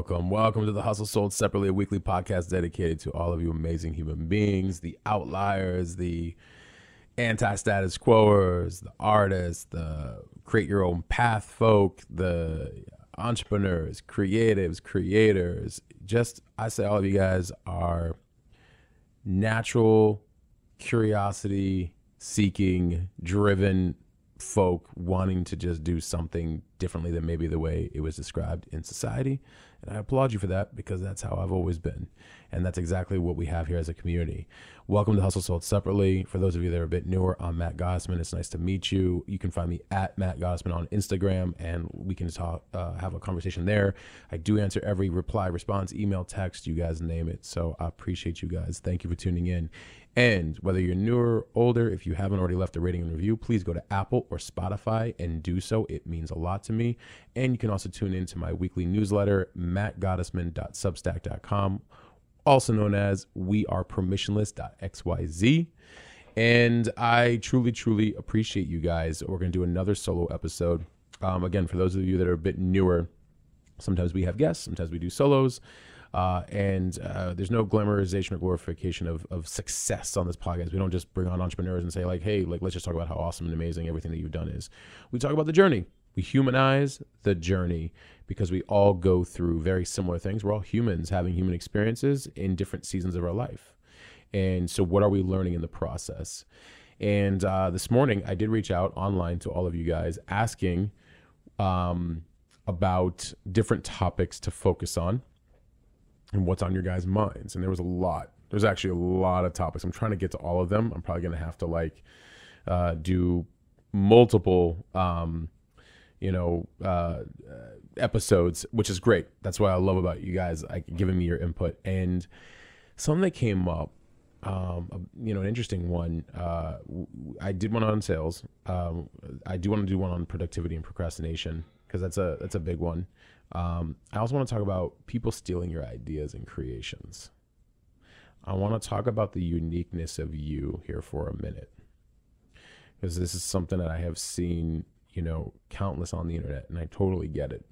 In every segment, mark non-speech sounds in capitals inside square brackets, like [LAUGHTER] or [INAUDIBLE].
Welcome, welcome to the Hustle Sold Separately, a weekly podcast dedicated to all of you amazing human beings, the outliers, the anti-status quoers, the artists, the create your own path folk, the entrepreneurs, creatives, creators. Just I say all of you guys are natural curiosity seeking driven folk wanting to just do something differently than maybe the way it was described in society. And I applaud you for that because that's how I've always been. And that's exactly what we have here as a community. Welcome to Hustle Sold Separately. For those of you that are a bit newer, I'm Matt Gottesman. It's nice to meet you. You can find me at Matt Gottesman on Instagram and we can talk, uh, have a conversation there. I do answer every reply, response, email, text, you guys name it. So I appreciate you guys. Thank you for tuning in. And whether you're newer, or older, if you haven't already left a rating and review, please go to Apple or Spotify and do so. It means a lot to me. And you can also tune in to my weekly newsletter, mattgottesman.substack.com, also known as we are permissionless.xyz. And I truly, truly appreciate you guys. We're going to do another solo episode. Um, again, for those of you that are a bit newer, sometimes we have guests, sometimes we do solos. Uh, and uh, there's no glamorization or glorification of, of success on this podcast. We don't just bring on entrepreneurs and say like, hey, like let's just talk about how awesome and amazing everything that you've done is. We talk about the journey. We humanize the journey because we all go through very similar things. We're all humans having human experiences in different seasons of our life. And so, what are we learning in the process? And uh, this morning, I did reach out online to all of you guys asking um, about different topics to focus on and what's on your guys' minds. And there was a lot. There's actually a lot of topics. I'm trying to get to all of them. I'm probably going to have to like uh, do multiple, um, you know, uh, episodes, which is great. That's what I love about you guys, like giving me your input. And something that came up, um, you know, an interesting one. Uh, I did one on sales. Um, I do want to do one on productivity and procrastination because that's a that's a big one. Um, I also want to talk about people stealing your ideas and creations. I want to talk about the uniqueness of you here for a minute because this is something that I have seen, you know, countless on the internet, and I totally get it.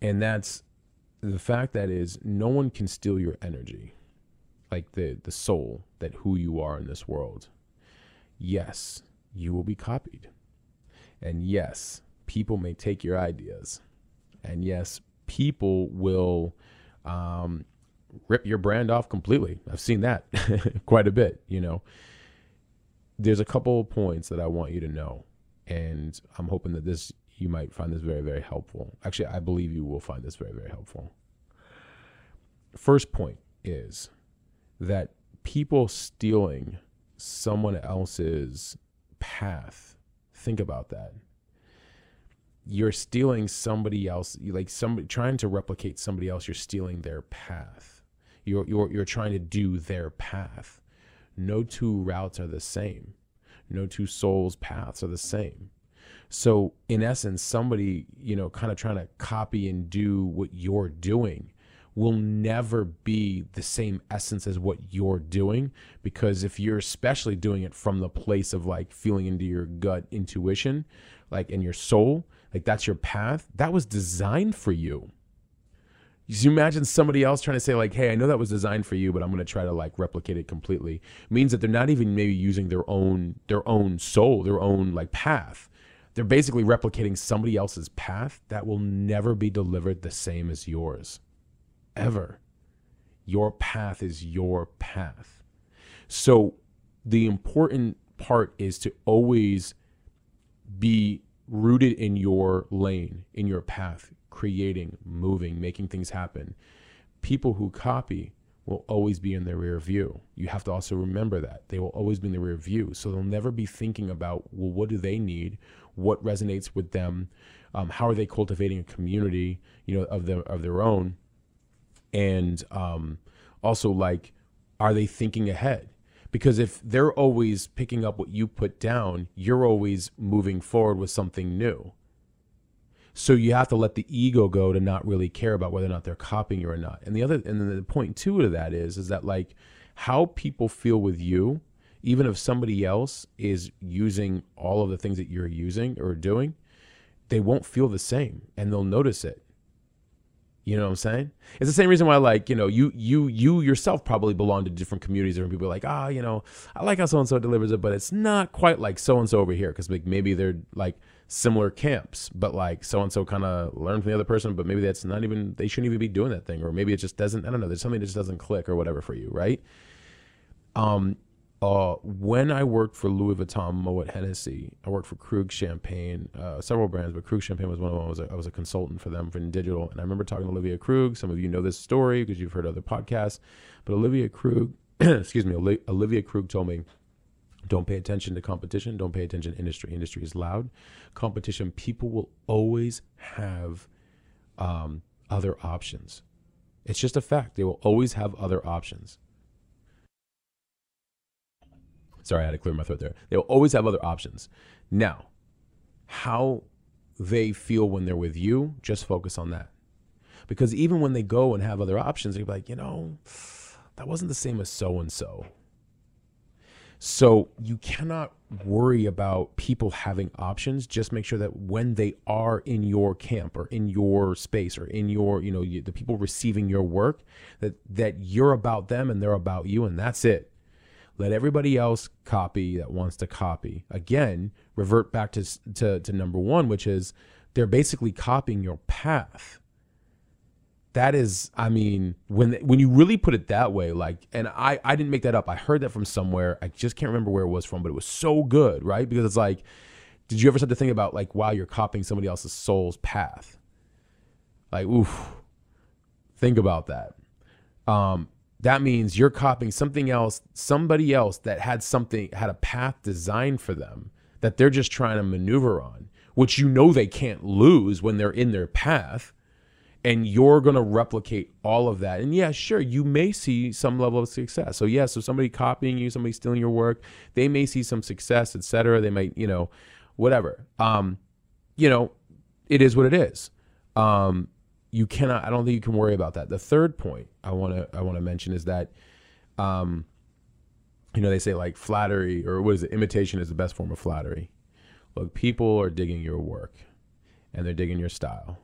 And that's the fact that is no one can steal your energy, like the the soul that who you are in this world. Yes, you will be copied, and yes, people may take your ideas and yes, people will um, rip your brand off completely. I've seen that [LAUGHS] quite a bit, you know. There's a couple of points that I want you to know, and I'm hoping that this you might find this very, very helpful. Actually, I believe you will find this very, very helpful. First point is that people stealing someone else's path, think about that you're stealing somebody else like somebody trying to replicate somebody else you're stealing their path you're you're you're trying to do their path no two routes are the same no two souls paths are the same. So in essence somebody you know kind of trying to copy and do what you're doing will never be the same essence as what you're doing because if you're especially doing it from the place of like feeling into your gut intuition like in your soul like that's your path that was designed for you you imagine somebody else trying to say like hey i know that was designed for you but i'm going to try to like replicate it completely means that they're not even maybe using their own their own soul their own like path. They're basically replicating somebody else's path that will never be delivered the same as yours. Ever. Your path is your path. So the important part is to always be rooted in your lane, in your path, creating, moving, making things happen. People who copy will always be in the rear view. You have to also remember that. They will always be in the rear view. So they'll never be thinking about, well, what do they need? What resonates with them? Um, how are they cultivating a community, you know, of their of their own? And um, also like are they thinking ahead? Because if they're always picking up what you put down, you're always moving forward with something new. So you have to let the ego go to not really care about whether or not they're copying you or not. And the other, and then the point two to that is, is that like how people feel with you, even if somebody else is using all of the things that you're using or doing, they won't feel the same and they'll notice it. You know what I'm saying? It's the same reason why, like, you know, you you you yourself probably belong to different communities. Different people are like, ah, you know, I like how so and so delivers it, but it's not quite like so and so over here because like maybe they're like similar camps, but like so and so kind of learn from the other person, but maybe that's not even they shouldn't even be doing that thing, or maybe it just doesn't. I don't know. There's something that just doesn't click or whatever for you, right? Um, uh, when I worked for Louis Vuitton, Moet Hennessy, I worked for Krug Champagne, uh, several brands, but Krug Champagne was one of them. I was a, I was a consultant for them for digital, and I remember talking to Olivier Krug. Some of you know this story because you've heard other podcasts, but Olivier Krug, [CLEARS THROAT] excuse me, Olivier Krug told me, "Don't pay attention to competition. Don't pay attention to industry. Industry is loud. Competition. People will always have um, other options. It's just a fact. They will always have other options." Sorry, I had to clear my throat there. They will always have other options. Now, how they feel when they're with you, just focus on that. Because even when they go and have other options, they're like, you know, that wasn't the same as so and so. So you cannot worry about people having options. Just make sure that when they are in your camp or in your space or in your, you know, the people receiving your work, that that you're about them and they're about you, and that's it. Let everybody else copy that wants to copy. Again, revert back to, to, to number one, which is they're basically copying your path. That is, I mean, when when you really put it that way, like, and I I didn't make that up. I heard that from somewhere. I just can't remember where it was from, but it was so good, right? Because it's like, did you ever start to think about like, wow, you're copying somebody else's soul's path? Like, oof, think about that. Um, that means you're copying something else, somebody else that had something, had a path designed for them that they're just trying to maneuver on, which you know they can't lose when they're in their path. And you're going to replicate all of that. And yeah, sure, you may see some level of success. So, yeah, so somebody copying you, somebody stealing your work, they may see some success, etc. They might, you know, whatever. Um, you know, it is what it is. Um, you cannot. I don't think you can worry about that. The third point I want to I want to mention is that, um, you know, they say like flattery or what is it? Imitation is the best form of flattery. Look, people are digging your work, and they're digging your style,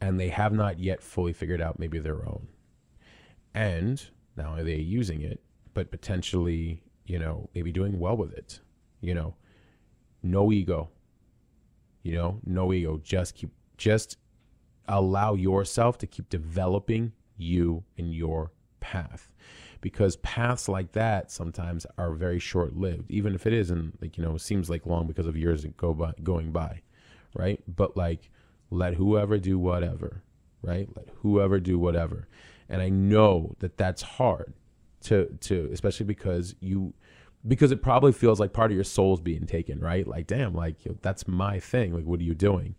and they have not yet fully figured out maybe their own. And now are they using it, but potentially, you know, maybe doing well with it. You know, no ego. You know, no ego. Just keep just allow yourself to keep developing you and your path. Because paths like that sometimes are very short lived even if it isn't like you know seems like long because of years go by going by right? But like let whoever do whatever right? Let whoever do whatever. And i know that that's hard to to especially because you because it probably feels like part of your soul's being taken right? Like damn like that's my thing. Like what are you doing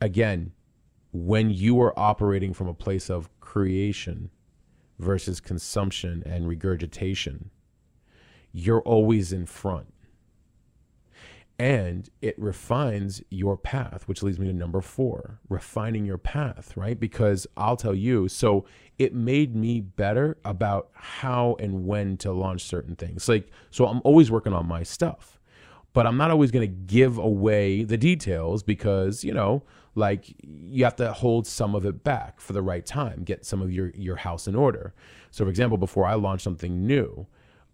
again, when you are operating from a place of creation versus consumption and regurgitation, you're always in front. And it refines your path, which leads me to number four refining your path, right? Because I'll tell you, so it made me better about how and when to launch certain things. Like, so I'm always working on my stuff but I'm not always going to give away the details because, you know, like you have to hold some of it back for the right time, get some of your your house in order. So for example, before I launch something new,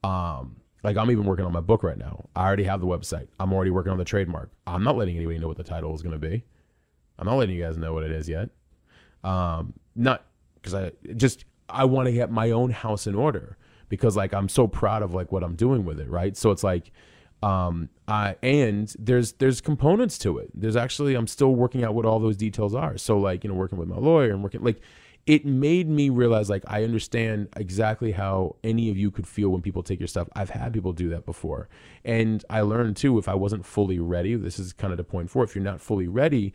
um like I'm even working on my book right now. I already have the website. I'm already working on the trademark. I'm not letting anybody know what the title is going to be. I'm not letting you guys know what it is yet. Um not cuz I just I want to get my own house in order because like I'm so proud of like what I'm doing with it, right? So it's like um, uh, and there's there's components to it. There's actually I'm still working out what all those details are. So like you know working with my lawyer and working like it made me realize like I understand exactly how any of you could feel when people take your stuff. I've had people do that before. And I learned too if I wasn't fully ready, this is kind of the point four, if you're not fully ready,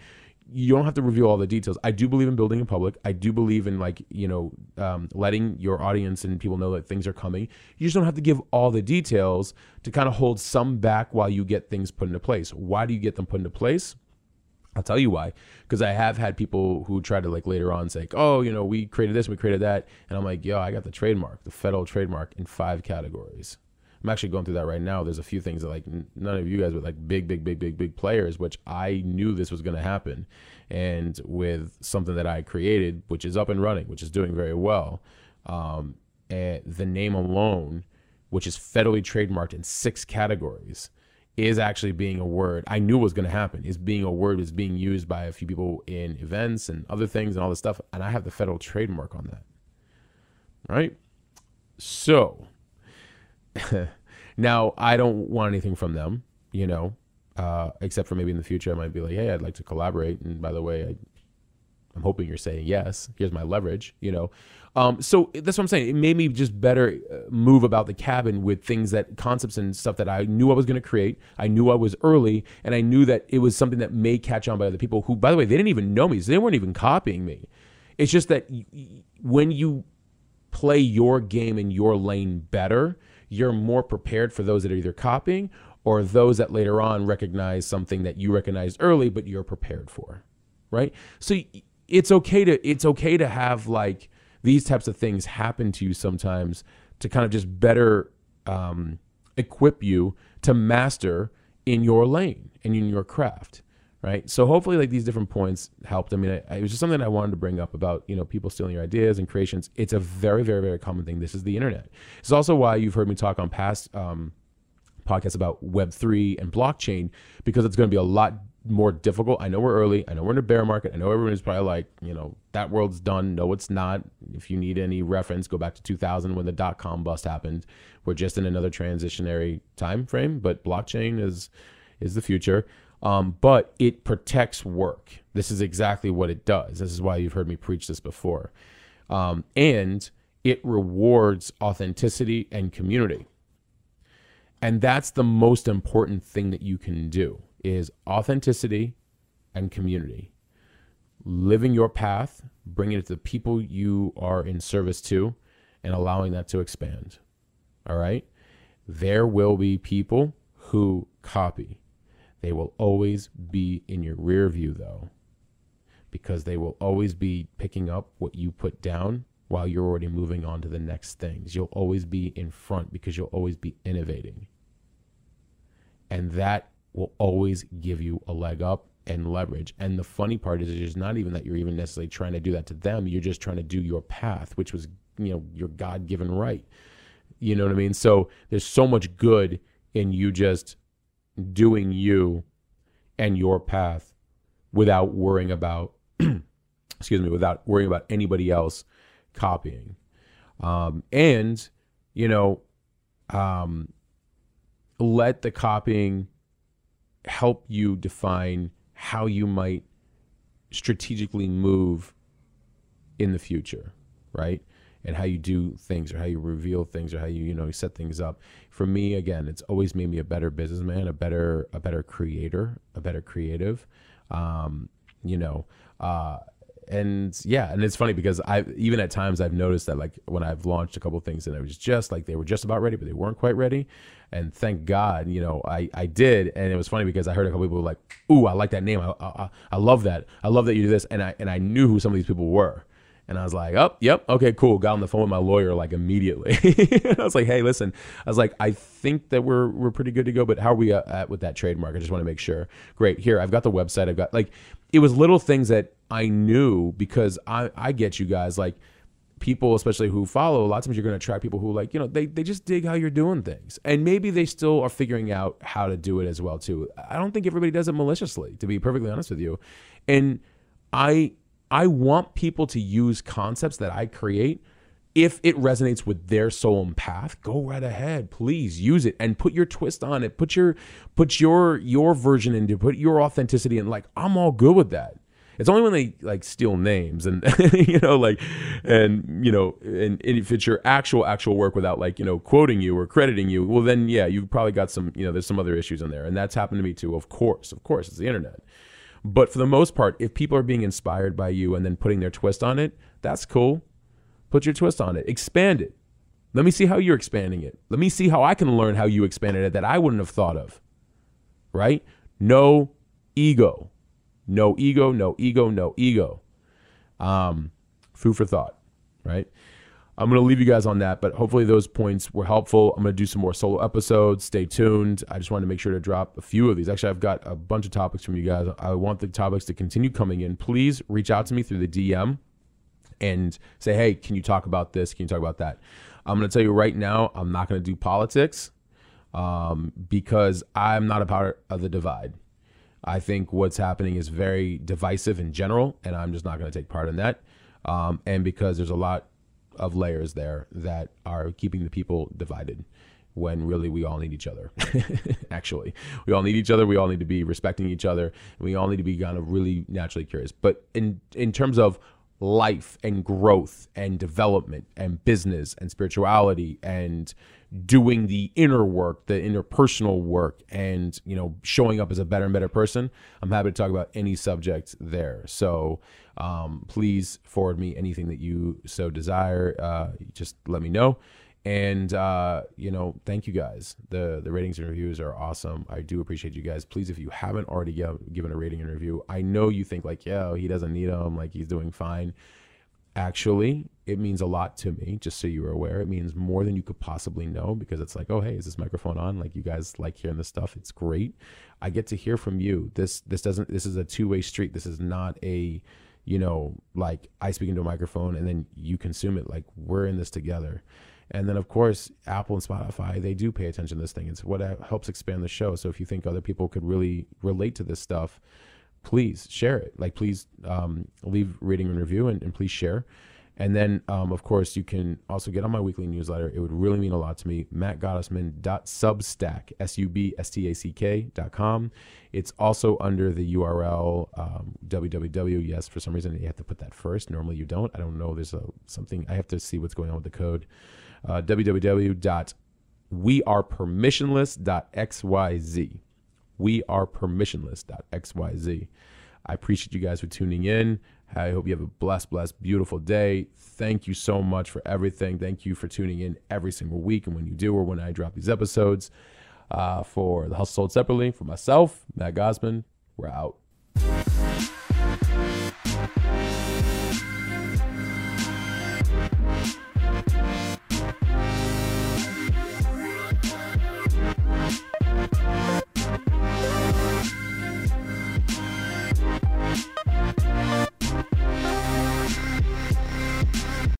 you don't have to reveal all the details. I do believe in building in public. I do believe in like you know um, letting your audience and people know that things are coming. You just don't have to give all the details to kind of hold some back while you get things put into place. Why do you get them put into place? I'll tell you why. Because I have had people who try to like later on say, "Oh, you know, we created this, we created that," and I'm like, "Yo, I got the trademark, the federal trademark in five categories." I'm actually going through that right now. There's a few things that like none of you guys, but like big, big, big, big, big players, which I knew this was going to happen, and with something that I created, which is up and running, which is doing very well, um, and the name alone, which is federally trademarked in six categories is actually being a word I knew was going to happen. Is being a word is being used by a few people in events and other things and all this stuff, and I have the federal trademark on that. Right? So [LAUGHS] now I don't want anything from them, you know, uh, except for maybe in the future I might be like, hey, I'd like to collaborate. And by the way, I, I'm hoping you're saying yes. Here's my leverage, you know. Um, so that's what I'm saying. It made me just better uh, move about the cabin with things that concepts and stuff that I knew I was going to create. I knew I was early, and I knew that it was something that may catch on by other people who, by the way, they didn't even know me. So they weren't even copying me. It's just that when you play your game in your lane better, you're more prepared for those that are either copying or those that later on recognize something that you recognized early but you're prepared for right? So it's okay to it's okay to have like these types of things happen to you sometimes to kind of just better um, equip you to master in your lane and in your craft right so hopefully like these different points helped i mean I, it was just something i wanted to bring up about you know people stealing your ideas and creations it's a very very very common thing this is the internet it's also why you've heard me talk on past um, podcasts about web3 and blockchain because it's going to be a lot more difficult. I know we're early. I know we're in a bear market. I know everyone's probably like, you know, that world's done. No, it's not. If you need any reference, go back to 2000 when the dot com bust happened. We're just in another transitionary time frame, but blockchain is is the future. Um, but it protects work. This is exactly what it does. This is why you've heard me preach this before. Um, and it rewards authenticity and community. And that's the most important thing that you can do is authenticity and community. Living your path, bringing it to the people you are in service to, and allowing that to expand. All right? There will be people who copy. They will always be in your rear view, though, because they will always be picking up what you put down while you're already moving on to the next things. You'll always be in front because you'll always be innovating. And that will always give you a leg up and leverage. And the funny part is, it's not even that you're even necessarily trying to do that to them. You're just trying to do your path, which was, you know, your God given right. You know what I mean? So there's so much good in you just doing you and your path without worrying about, [CLEARS THROAT] excuse me, without worrying about anybody else copying. Um, and, you know, um, let the copying help you define how you might strategically move in the future, right? And how you do things or how you reveal things or how you, you know, set things up. For me, again, it's always made me a better businessman, a better, a better creator, a better creative. Um, you know, uh, and yeah, and it's funny because I even at times I've noticed that like when I've launched a couple things and it was just like they were just about ready, but they weren't quite ready. And thank God, you know, I I did, and it was funny because I heard a couple people like, "Ooh, I like that name. I, I I love that. I love that you do this." And I and I knew who some of these people were. And I was like, oh, yep, okay, cool. Got on the phone with my lawyer like immediately. [LAUGHS] I was like, hey, listen, I was like, I think that we're we're pretty good to go, but how are we uh, at with that trademark? I just want to make sure. Great, here I've got the website. I've got like, it was little things that I knew because I I get you guys like people especially who follow a lot of times you're going to attract people who like you know they, they just dig how you're doing things and maybe they still are figuring out how to do it as well too i don't think everybody does it maliciously to be perfectly honest with you and i I want people to use concepts that I create. If it resonates with their soul and path, go right ahead. Please use it and put your twist on it. Put your put your your version into put your authenticity in. Like I'm all good with that. It's only when they like steal names and [LAUGHS] you know like and you know and, and, if it's your actual actual work without like you know quoting you or crediting you, well then yeah, you probably got some you know there's some other issues in there, and that's happened to me too. Of course, of course, it's the internet. But for the most part, if people are being inspired by you and then putting their twist on it, that's cool. Put your twist on it. Expand it. Let me see how you're expanding it. Let me see how I can learn how you expanded it that I wouldn't have thought of. Right? No ego. No ego, no ego, no ego. Um, food for thought, right? I'm going to leave you guys on that, but hopefully those points were helpful. I'm going to do some more solo episodes. Stay tuned. I just wanted to make sure to drop a few of these. Actually, I've got a bunch of topics from you guys. I want the topics to continue coming in. Please reach out to me through the DM and say, hey, can you talk about this? Can you talk about that? I'm going to tell you right now, I'm not going to do politics um, because I'm not a part of the divide. I think what's happening is very divisive in general, and I'm just not going to take part in that. Um, and because there's a lot of layers there that are keeping the people divided when really we all need each other. [LAUGHS] Actually, we all need each other. We all need to be respecting each other. And we all need to be kind of really naturally curious. But in in terms of life and growth and development and business and spirituality and doing the inner work, the interpersonal work, and you know, showing up as a better and better person, I'm happy to talk about any subject there. So um, please forward me anything that you so desire. Uh, just let me know. And uh, you know, thank you guys. the The ratings and reviews are awesome. I do appreciate you guys. Please, if you haven't already given a rating and review, I know you think like, yeah, he doesn't need them, like he's doing fine. Actually, it means a lot to me. Just so you're aware, it means more than you could possibly know because it's like, oh, hey, is this microphone on? Like you guys like hearing this stuff. It's great. I get to hear from you. This this doesn't. This is a two way street. This is not a you know, like I speak into a microphone and then you consume it. Like we're in this together. And then, of course, Apple and Spotify, they do pay attention to this thing. It's what uh, helps expand the show. So if you think other people could really relate to this stuff, please share it. Like, please um, leave rating and review and, and please share. And then, um, of course, you can also get on my weekly newsletter. It would really mean a lot to me. MattGottesman.substack, S-U-B-S-T-A-C-K.com. It's also under the URL um, www. Yes, for some reason you have to put that first. Normally you don't. I don't know. There's a something. I have to see what's going on with the code uh, www.wearepermissionless.xyz. We are permissionless.xyz. I appreciate you guys for tuning in. I hope you have a blessed, blessed, beautiful day. Thank you so much for everything. Thank you for tuning in every single week. And when you do, or when I drop these episodes, uh, for the Hustle Sold Separately, for myself, Matt Gottesman, we're out.